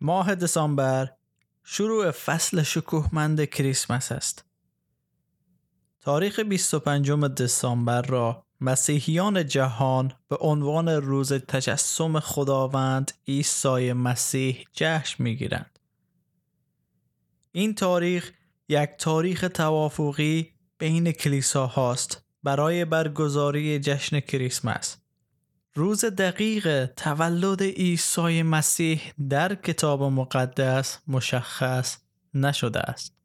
ماه دسامبر شروع فصل شکوهمند کریسمس است. تاریخ 25 دسامبر را مسیحیان جهان به عنوان روز تجسم خداوند عیسی مسیح جشن می‌گیرند. این تاریخ یک تاریخ توافقی بین کلیسا هاست برای برگزاری جشن کریسمس. روز دقیق تولد عیسی مسیح در کتاب مقدس مشخص نشده است.